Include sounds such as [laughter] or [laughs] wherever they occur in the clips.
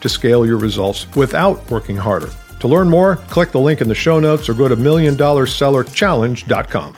to scale your results without working harder. To learn more, click the link in the show notes or go to milliondollarsellerchallenge.com.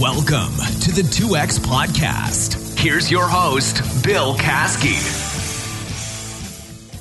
Welcome to the 2X Podcast. Here's your host, Bill Caskey.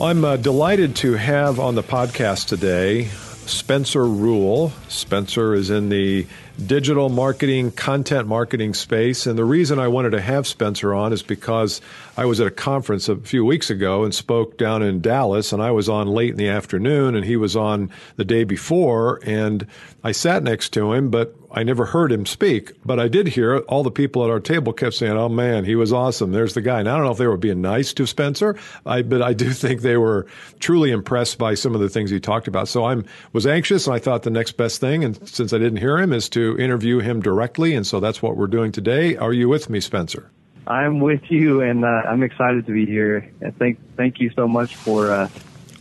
I'm uh, delighted to have on the podcast today Spencer Rule. Spencer is in the digital marketing, content marketing space. And the reason I wanted to have Spencer on is because I was at a conference a few weeks ago and spoke down in Dallas, and I was on late in the afternoon, and he was on the day before. And I sat next to him, but I never heard him speak. But I did hear all the people at our table kept saying, "Oh man, he was awesome." There's the guy. And I don't know if they were being nice to Spencer, I, but I do [laughs] think they were truly impressed by some of the things he talked about. So I was anxious, and I thought the next best thing, and since I didn't hear him, is to interview him directly. And so that's what we're doing today. Are you with me, Spencer? I'm with you, and uh, I'm excited to be here. And thank thank you so much for uh,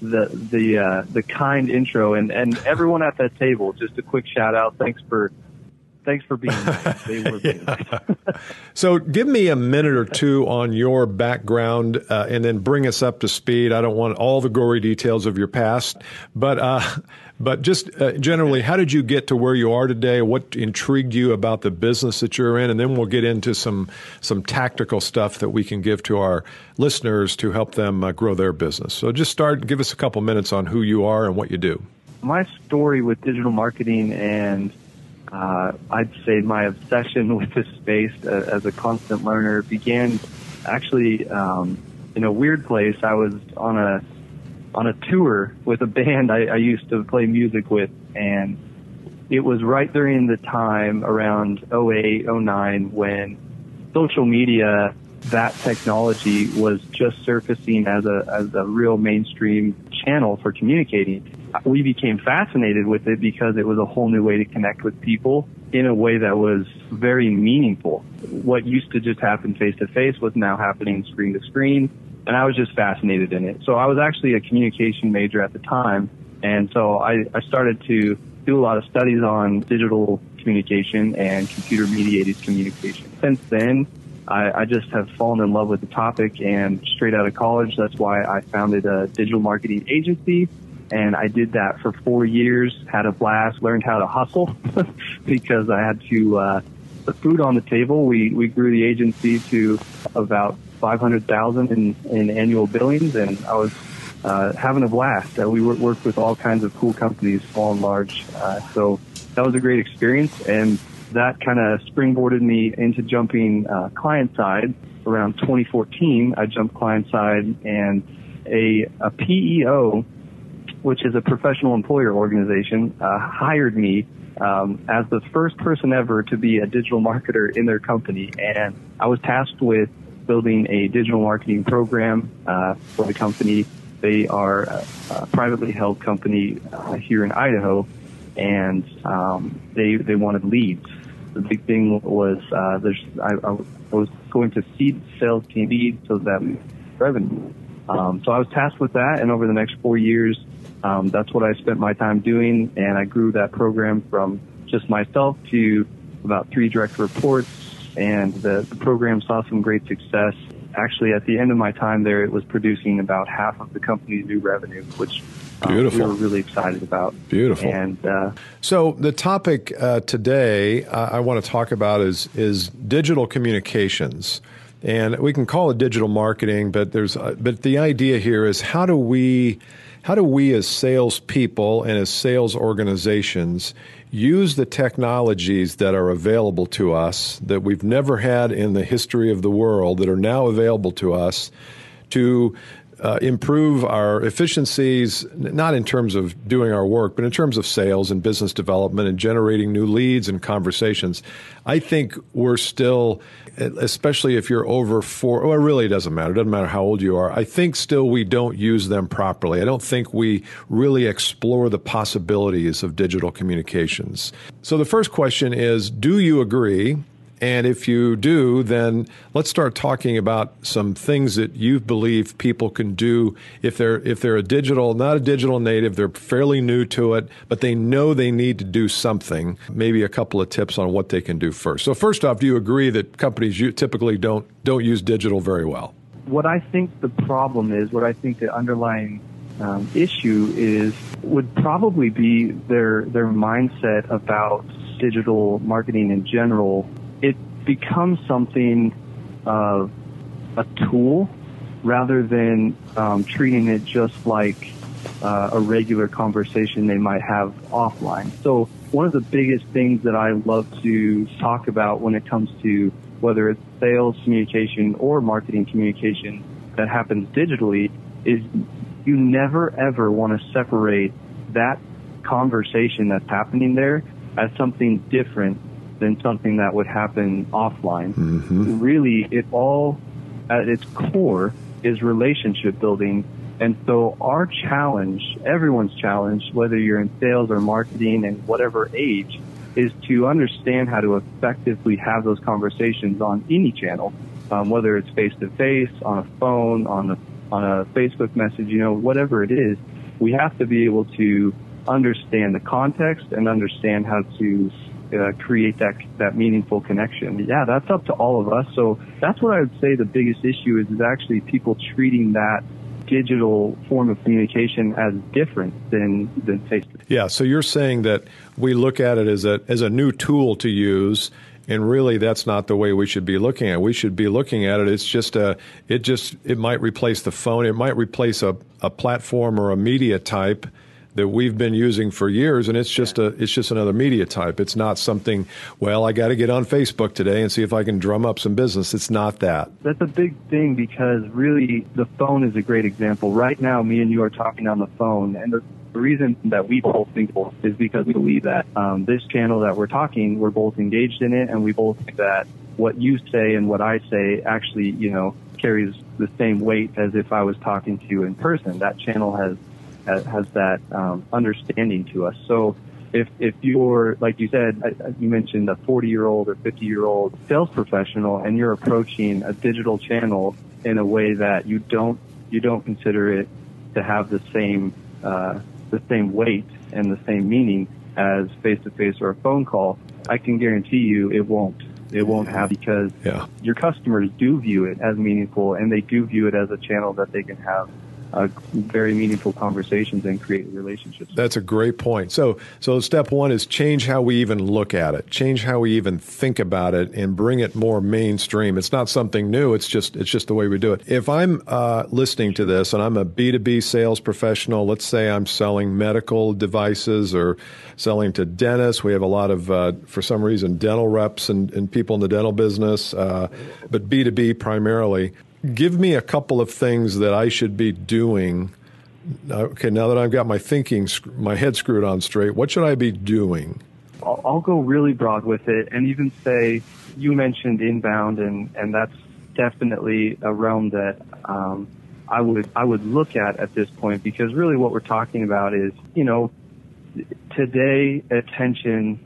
the the uh, the kind intro, and and everyone at that table. Just a quick shout out. Thanks for thanks for being nice. [laughs] They were being [laughs] nice. so, give me a minute or two on your background, uh, and then bring us up to speed. I don't want all the gory details of your past, but uh, but just uh, generally, how did you get to where you are today? What intrigued you about the business that you're in? And then we'll get into some some tactical stuff that we can give to our listeners to help them uh, grow their business. So just start, give us a couple minutes on who you are and what you do. My story with digital marketing and uh, I'd say my obsession with this space uh, as a constant learner began actually um, in a weird place. I was on a on a tour with a band I, I used to play music with, and it was right during the time around 08, 09 when social media, that technology was just surfacing as a as a real mainstream channel for communicating. We became fascinated with it because it was a whole new way to connect with people in a way that was very meaningful. What used to just happen face to face was now happening screen to screen and I was just fascinated in it. So I was actually a communication major at the time, and so I, I started to do a lot of studies on digital communication and computer mediated communication. Since then, I, I just have fallen in love with the topic and straight out of college, that's why I founded a digital marketing agency and I did that for four years, had a blast, learned how to hustle [laughs] because I had to, uh, put food on the table. We, we grew the agency to about 500,000 in, in annual billings, and I was uh, having a blast. Uh, we worked with all kinds of cool companies, small and large. Uh, so that was a great experience, and that kind of springboarded me into jumping uh, client side. Around 2014, I jumped client side, and a, a PEO, which is a professional employer organization, uh, hired me um, as the first person ever to be a digital marketer in their company, and I was tasked with building a digital marketing program uh, for the company. They are a, a privately held company uh, here in Idaho, and um, they they wanted leads. The big thing was uh, there's I, I was going to seed sales team leads so that revenue. Um, so I was tasked with that, and over the next four years, um, that's what I spent my time doing, and I grew that program from just myself to about three direct reports and the, the program saw some great success. Actually, at the end of my time there, it was producing about half of the company's new revenue, which um, we were really excited about. Beautiful. And uh, so the topic uh, today uh, I want to talk about is is digital communications. And we can call it digital marketing, but there's uh, but the idea here is how do we how do we as salespeople and as sales organizations use the technologies that are available to us that we've never had in the history of the world that are now available to us to uh, improve our efficiencies, not in terms of doing our work, but in terms of sales and business development and generating new leads and conversations. I think we're still, especially if you're over four, well, it really doesn't matter. It doesn't matter how old you are. I think still we don't use them properly. I don't think we really explore the possibilities of digital communications. So the first question is Do you agree? And if you do, then let's start talking about some things that you believe people can do if they're if they're a digital, not a digital native, they're fairly new to it, but they know they need to do something. Maybe a couple of tips on what they can do first. So first off, do you agree that companies typically don't don't use digital very well? What I think the problem is, what I think the underlying um, issue is, would probably be their their mindset about digital marketing in general it becomes something of a tool rather than um, treating it just like uh, a regular conversation they might have offline. So one of the biggest things that I love to talk about when it comes to whether it's sales communication or marketing communication that happens digitally is you never ever want to separate that conversation that's happening there as something different than something that would happen offline. Mm-hmm. Really, it all at its core is relationship building. And so our challenge, everyone's challenge, whether you're in sales or marketing and whatever age, is to understand how to effectively have those conversations on any channel, um, whether it's face to face, on a phone, on a, on a Facebook message, you know, whatever it is. We have to be able to understand the context and understand how to uh, create that that meaningful connection. Yeah, that's up to all of us. So that's what I would say the biggest issue is is actually people treating that digital form of communication as different than than face to face. Yeah, so you're saying that we look at it as a as a new tool to use and really that's not the way we should be looking at it. We should be looking at it it's just a it just it might replace the phone, it might replace a a platform or a media type that we've been using for years, and it's just a it's just another media type. It's not something. Well, I got to get on Facebook today and see if I can drum up some business. It's not that. That's a big thing because really the phone is a great example. Right now, me and you are talking on the phone, and the the reason that we both think is because we believe that um, this channel that we're talking, we're both engaged in it, and we both think that what you say and what I say actually, you know, carries the same weight as if I was talking to you in person. That channel has has that um, understanding to us. So if if you're like you said, you mentioned a 40 year old or 50 year old sales professional, and you're approaching a digital channel in a way that you don't you don't consider it to have the same uh, the same weight and the same meaning as face to face or a phone call, I can guarantee you it won't. It won't have because yeah. your customers do view it as meaningful and they do view it as a channel that they can have uh, very meaningful conversations and create relationships. That's a great point. So, so step one is change how we even look at it, change how we even think about it, and bring it more mainstream. It's not something new. It's just it's just the way we do it. If I'm uh, listening to this and I'm a B2B sales professional, let's say I'm selling medical devices or selling to dentists. We have a lot of, uh, for some reason, dental reps and, and people in the dental business, uh, but B2B primarily give me a couple of things that I should be doing. Okay, now that I've got my thinking, my head screwed on straight, what should I be doing? I'll, I'll go really broad with it and even say you mentioned inbound, and, and that's definitely a realm that um, I would I would look at at this point because really what we're talking about is you know today attention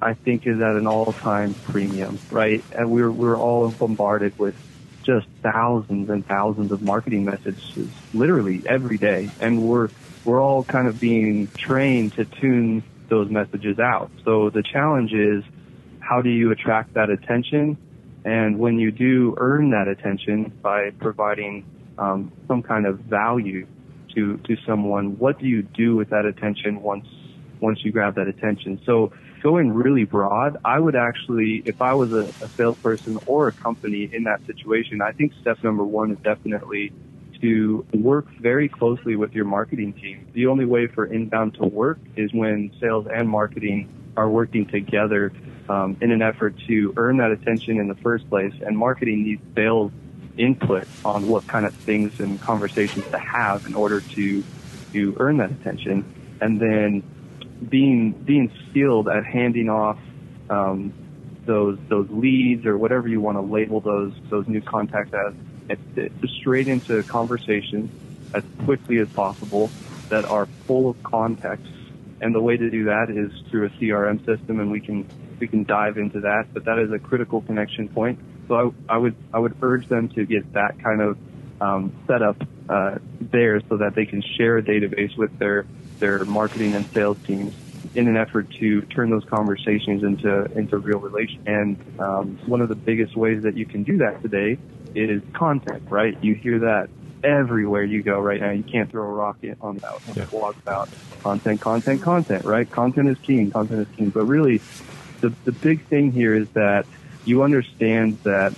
I think is at an all time premium, right? And we're we're all bombarded with just thousands and thousands of marketing messages literally every day. And we're, we're all kind of being trained to tune those messages out. So the challenge is how do you attract that attention? And when you do earn that attention by providing um, some kind of value to to someone, what do you do with that attention once once you grab that attention? So going really broad, I would actually, if I was a, a salesperson or a company in that situation, I think step number one is definitely to work very closely with your marketing team. The only way for inbound to work is when sales and marketing are working together um, in an effort to earn that attention in the first place. And marketing needs sales input on what kind of things and conversations to have in order to to earn that attention, and then being being skilled at handing off um, those those leads or whatever you want to label those those new contacts as, straight into conversations as quickly as possible that are full of context. And the way to do that is through a CRM system, and we can we can dive into that. But that is a critical connection point. So I, I would I would urge them to get that kind of um, uh, there so that they can share a database with their their marketing and sales teams in an effort to turn those conversations into into real relations. And um, one of the biggest ways that you can do that today is content, right? You hear that everywhere you go right now. You can't throw a rock on that yeah. blog about content, content, content, right? Content is king. Content is king. But really, the the big thing here is that you understand that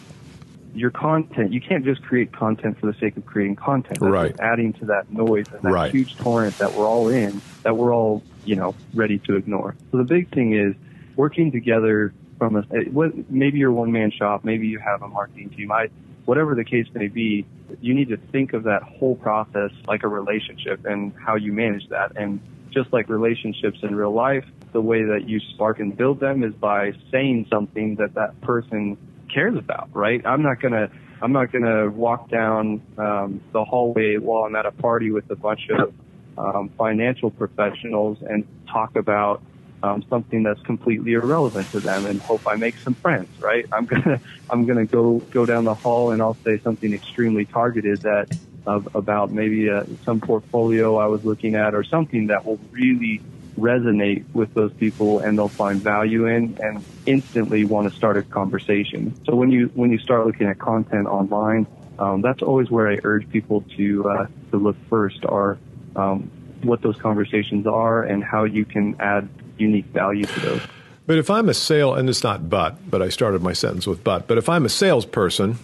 your content, you can't just create content for the sake of creating content. That's right. adding to that noise and that right. huge torrent that we're all in, that we're all, you know, ready to ignore. So the big thing is working together from a, eh, maybe you're one man shop, maybe you have a marketing team. I, whatever the case may be, you need to think of that whole process like a relationship and how you manage that. And just like relationships in real life, the way that you spark and build them is by saying something that that person cares about, right? I'm not gonna I'm not gonna walk down um, the hallway while I'm at a party with a bunch of um, financial professionals and talk about um, something that's completely irrelevant to them and hope I make some friends, right? I'm gonna [laughs] I'm gonna go go down the hall and I'll say something extremely targeted that of, about maybe uh, some portfolio I was looking at or something that will really resonate with those people and they'll find value in and instantly want to start a conversation. So when you when you start looking at content online, um, that's always where I urge people to uh, to look first are um, what those conversations are and how you can add unique value to those. But if I'm a sale, and it's not but, but I started my sentence with but, but if I'm a salesperson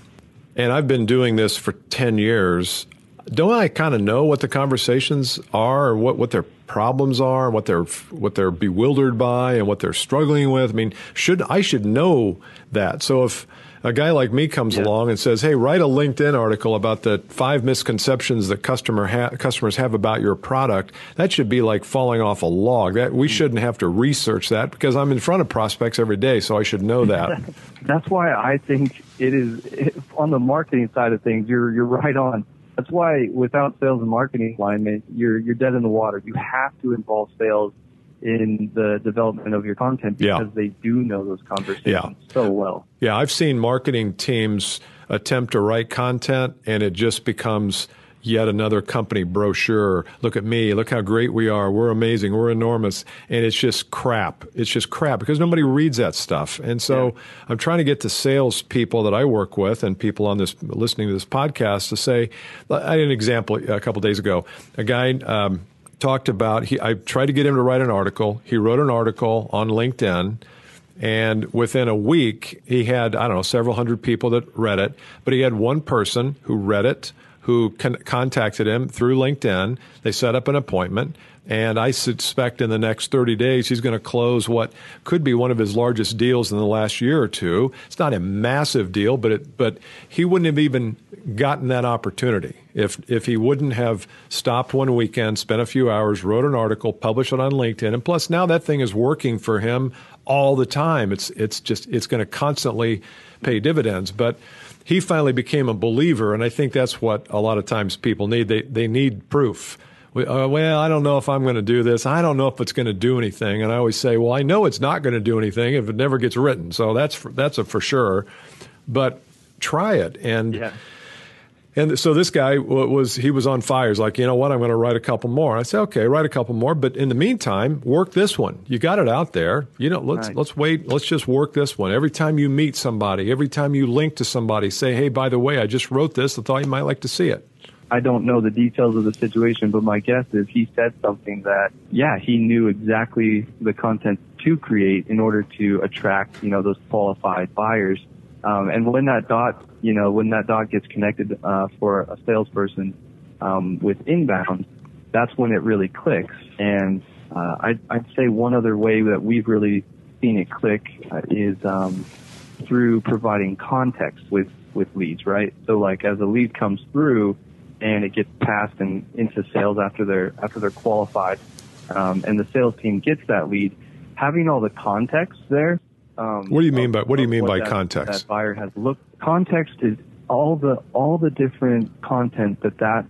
and I've been doing this for 10 years, don't I kind of know what the conversations are or what, what their problems are, what they're what they're bewildered by, and what they're struggling with? I mean, should I should know that. So if a guy like me comes yeah. along and says, "Hey, write a LinkedIn article about the five misconceptions that customer ha- customers have about your product," that should be like falling off a log. That we mm. shouldn't have to research that because I'm in front of prospects every day, so I should know that. [laughs] That's why I think it is it, on the marketing side of things. You're you're right on. That's why without sales and marketing alignment, you're you're dead in the water. You have to involve sales in the development of your content because yeah. they do know those conversations yeah. so well. Yeah, I've seen marketing teams attempt to write content and it just becomes yet another company brochure. Look at me. Look how great we are. We're amazing. We're enormous. And it's just crap. It's just crap because nobody reads that stuff. And so yeah. I'm trying to get the sales people that I work with and people on this listening to this podcast to say, I had an example a couple days ago. A guy, um, talked about he I tried to get him to write an article. He wrote an article on LinkedIn and within a week he had I don't know several hundred people that read it, but he had one person who read it who con- contacted him through LinkedIn. They set up an appointment. And I suspect in the next 30 days, he's going to close what could be one of his largest deals in the last year or two. It's not a massive deal, but it, but he wouldn't have even gotten that opportunity if if he wouldn't have stopped one weekend, spent a few hours, wrote an article, published it on LinkedIn, and plus now that thing is working for him all the time. It's it's just it's going to constantly pay dividends, but he finally became a believer, and I think that's what a lot of times people need. They they need proof. Uh, well, I don't know if I'm going to do this. I don't know if it's going to do anything. And I always say, well, I know it's not going to do anything if it never gets written. So that's for, that's a for sure. But try it and. Yeah and so this guy was he was on fire. He's like, you know what? I'm going to write a couple more. I said, okay, write a couple more, but in the meantime, work this one. You got it out there. You know, let's right. let's wait. Let's just work this one. Every time you meet somebody, every time you link to somebody, say, hey, by the way, I just wrote this. I thought you might like to see it. I don't know the details of the situation, but my guess is he said something that, yeah, he knew exactly the content to create in order to attract, you know, those qualified buyers. Um, and when that dot, you know, when that dot gets connected uh, for a salesperson um, with inbound, that's when it really clicks. And uh, I'd, I'd, say one other way that we've really seen it click uh, is um, through providing context with with leads, right? So like as a lead comes through and it gets passed and into sales after they're after they're qualified, um, and the sales team gets that lead, having all the context there. Um, what do you mean by what do you mean by that, context? That buyer has looked. Context is all the all the different content that that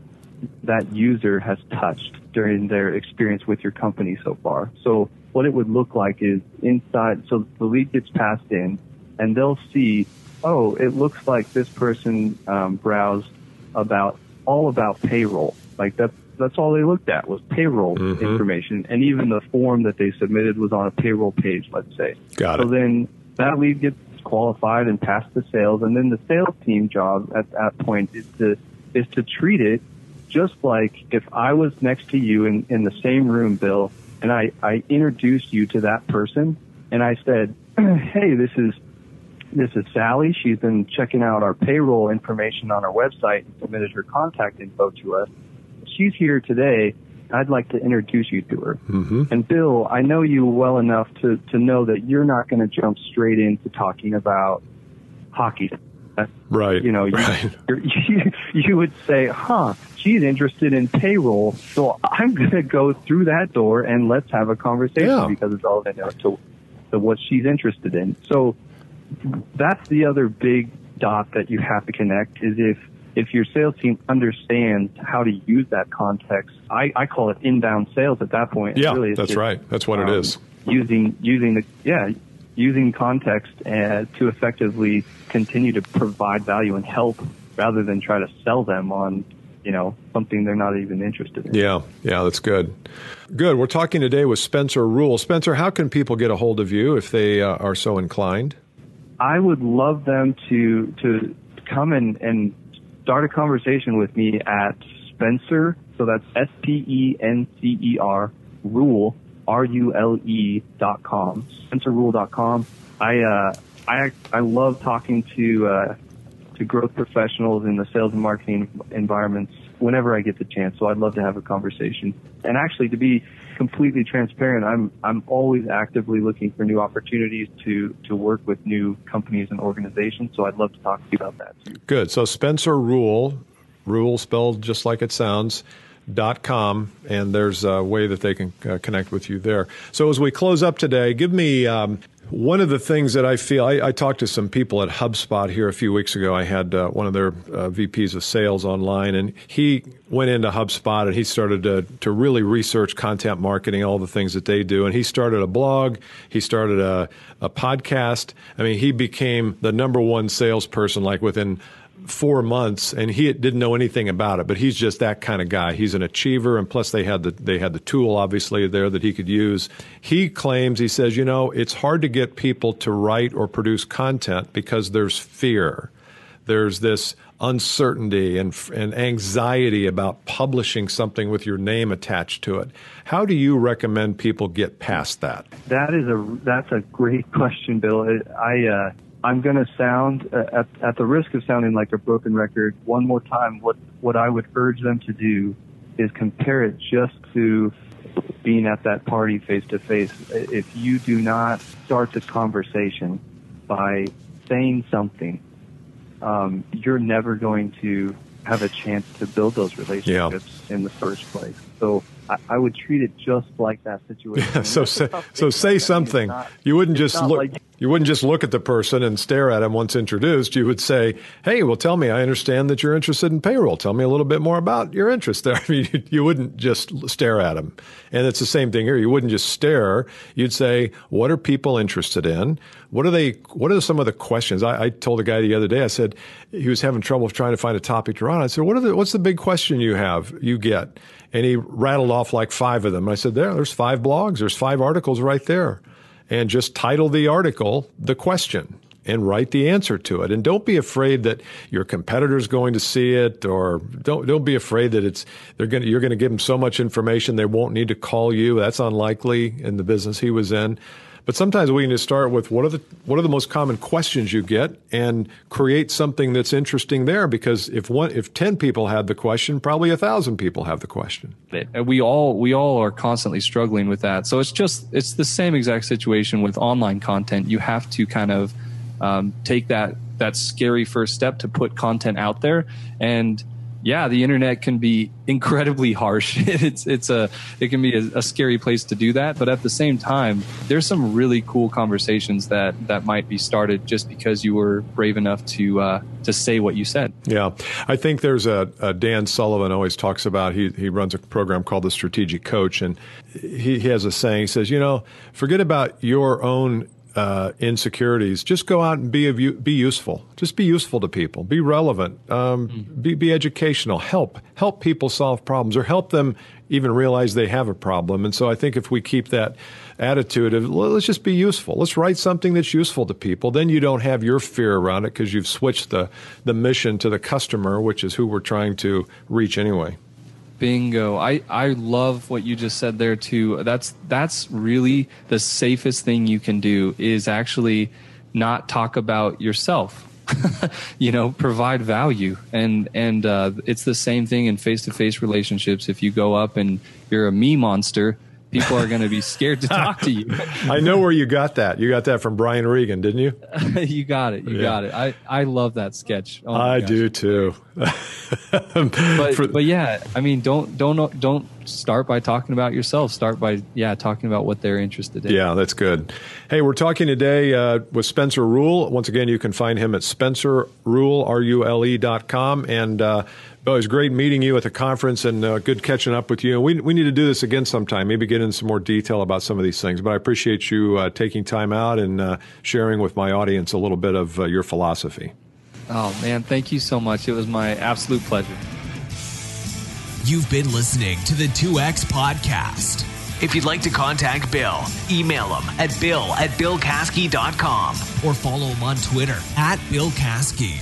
that user has touched during their experience with your company so far. So what it would look like is inside. So the lead gets passed in, and they'll see, oh, it looks like this person um, browsed about all about payroll. Like that that's all they looked at was payroll mm-hmm. information, and even the form that they submitted was on a payroll page. Let's say. Got it. So then that lead gets qualified and passed the sales, and then the sales team job at that point is to is to treat it just like if I was next to you in, in the same room, Bill, and I, I introduced you to that person, and I said, [clears throat] "Hey, this is this is Sally. She's been checking out our payroll information on our website and submitted her contact info to us." She's here today. I'd like to introduce you to her. Mm-hmm. And Bill, I know you well enough to, to know that you're not going to jump straight into talking about hockey. Right. You know, you, right. [laughs] you, you would say, huh, she's interested in payroll. So I'm going to go through that door and let's have a conversation yeah. because it's all to, to, to what she's interested in. So that's the other big dot that you have to connect is if if your sales team understands how to use that context, I, I call it inbound sales at that point. Yeah, really that's just, right. That's what um, it is. Using using the yeah using context uh, to effectively continue to provide value and help rather than try to sell them on you know something they're not even interested in. Yeah, yeah, that's good. Good. We're talking today with Spencer Rule. Spencer, how can people get a hold of you if they uh, are so inclined? I would love them to to come and, and start a conversation with me at Spencer, so that's S P E N C E R, rule, R U L E dot com, spencerrule dot com. I, uh, I, I love talking to, uh, growth professionals in the sales and marketing environments whenever I get the chance. So I'd love to have a conversation. And actually, to be completely transparent, I'm I'm always actively looking for new opportunities to to work with new companies and organizations. So I'd love to talk to you about that. Good. So Spencer Rule, Rule spelled just like it sounds. Dot com and there's a way that they can uh, connect with you there. So as we close up today, give me um, one of the things that I feel, I, I, talked to some people at HubSpot here a few weeks ago. I had uh, one of their uh, VPs of sales online, and he went into HubSpot and he started to, to really research content marketing, all the things that they do. And he started a blog, he started a, a podcast. I mean, he became the number one salesperson like within four months, and he didn't know anything about it. But he's just that kind of guy. He's an achiever, and plus they had the they had the tool obviously there that he could use. He claims he says, you know, it's hard to get people to write or produce content because there's fear. There's this uncertainty and, and anxiety about publishing something with your name attached to it. How do you recommend people get past that? That is a that's a great question, Bill. I uh, I'm going to sound, uh, at, at the risk of sounding like a broken record, one more time. What what I would urge them to do is compare it just to being at that party face to face. If you do not start the conversation by saying something, um, you're never going to have a chance to build those relationships yeah. in the first place. So I, I, would treat it just like that situation. [laughs] Yeah, so say, so say something. Not, you wouldn't just look. Like, you wouldn't just look at the person and stare at him once introduced. You would say, "Hey, well, tell me. I understand that you're interested in payroll. Tell me a little bit more about your interest there." [laughs] I mean, you, wouldn't just stare at him. And it's the same thing here. You wouldn't just stare. You'd say, "What are people interested in? What are they? What are some of the questions?" I, I told a guy the other day. I said he was having trouble trying to find a topic to run. I said, "What are the? What's the big question you have? You get?" And he rattled off like five of them. I said, there, there's five blogs. There's five articles right there. And just title the article, the question, and write the answer to it. And don't be afraid that your competitor's going to see it or don't, don't be afraid that it's, they're going to, you're going to give them so much information they won't need to call you. That's unlikely in the business he was in. But sometimes we need to start with what are the what are the most common questions you get and create something that's interesting there because if one if 10 people had the question, probably a thousand people have the question. We all we all are constantly struggling with that. So it's just it's the same exact situation with online content. You have to kind of um, take that that scary first step to put content out there and yeah, the internet can be incredibly harsh. [laughs] it's it's a it can be a, a, scary place to do that, but at the same time, there's some really cool conversations that that might be started just because you were brave enough to uh, to say what you said. Yeah, I think there's a, a, Dan Sullivan always talks about. He he runs a program called the Strategic Coach, and he, he has a saying. He says, you know, forget about your own uh, insecurities, just go out and be of, be useful. Just be useful to people. Be relevant. Um, mm. Be be educational. Help help people solve problems, or help them even realize they have a problem. And so I think if we keep that attitude of let's just be useful, let's write something that's useful to people, then you don't have your fear around it because you've switched the the mission to the customer, which is who we're trying to reach anyway. Bingo. I, I love what you just said there too. That's that's really the safest thing you can do is actually not talk about yourself. [laughs] you know, provide value. And and uh, it's the same thing in face to face relationships. If you go up and you're a me monster, people are going to be scared to talk to you. [laughs] I know where you got that. You got that from Brian Regan, didn't you? [laughs] you got it. You yeah. got it. I, I love that sketch. Oh I gosh. do too. [laughs] but For, but yeah, I mean, don't don't don't start by talking about yourself. Start by yeah, talking about what they're interested in. Yeah, that's good. Hey, we're talking today uh, with Spencer Rule. Once again, you can find him at spencerrule r u l e dot com and. Uh, well, it was great meeting you at the conference and uh, good catching up with you. We, we need to do this again sometime, maybe get into some more detail about some of these things. But I appreciate you uh, taking time out and uh, sharing with my audience a little bit of uh, your philosophy. Oh, man, thank you so much. It was my absolute pleasure. You've been listening to the 2X Podcast. If you'd like to contact Bill, email him at bill at billcaskey.com or follow him on Twitter at Bill Caskey.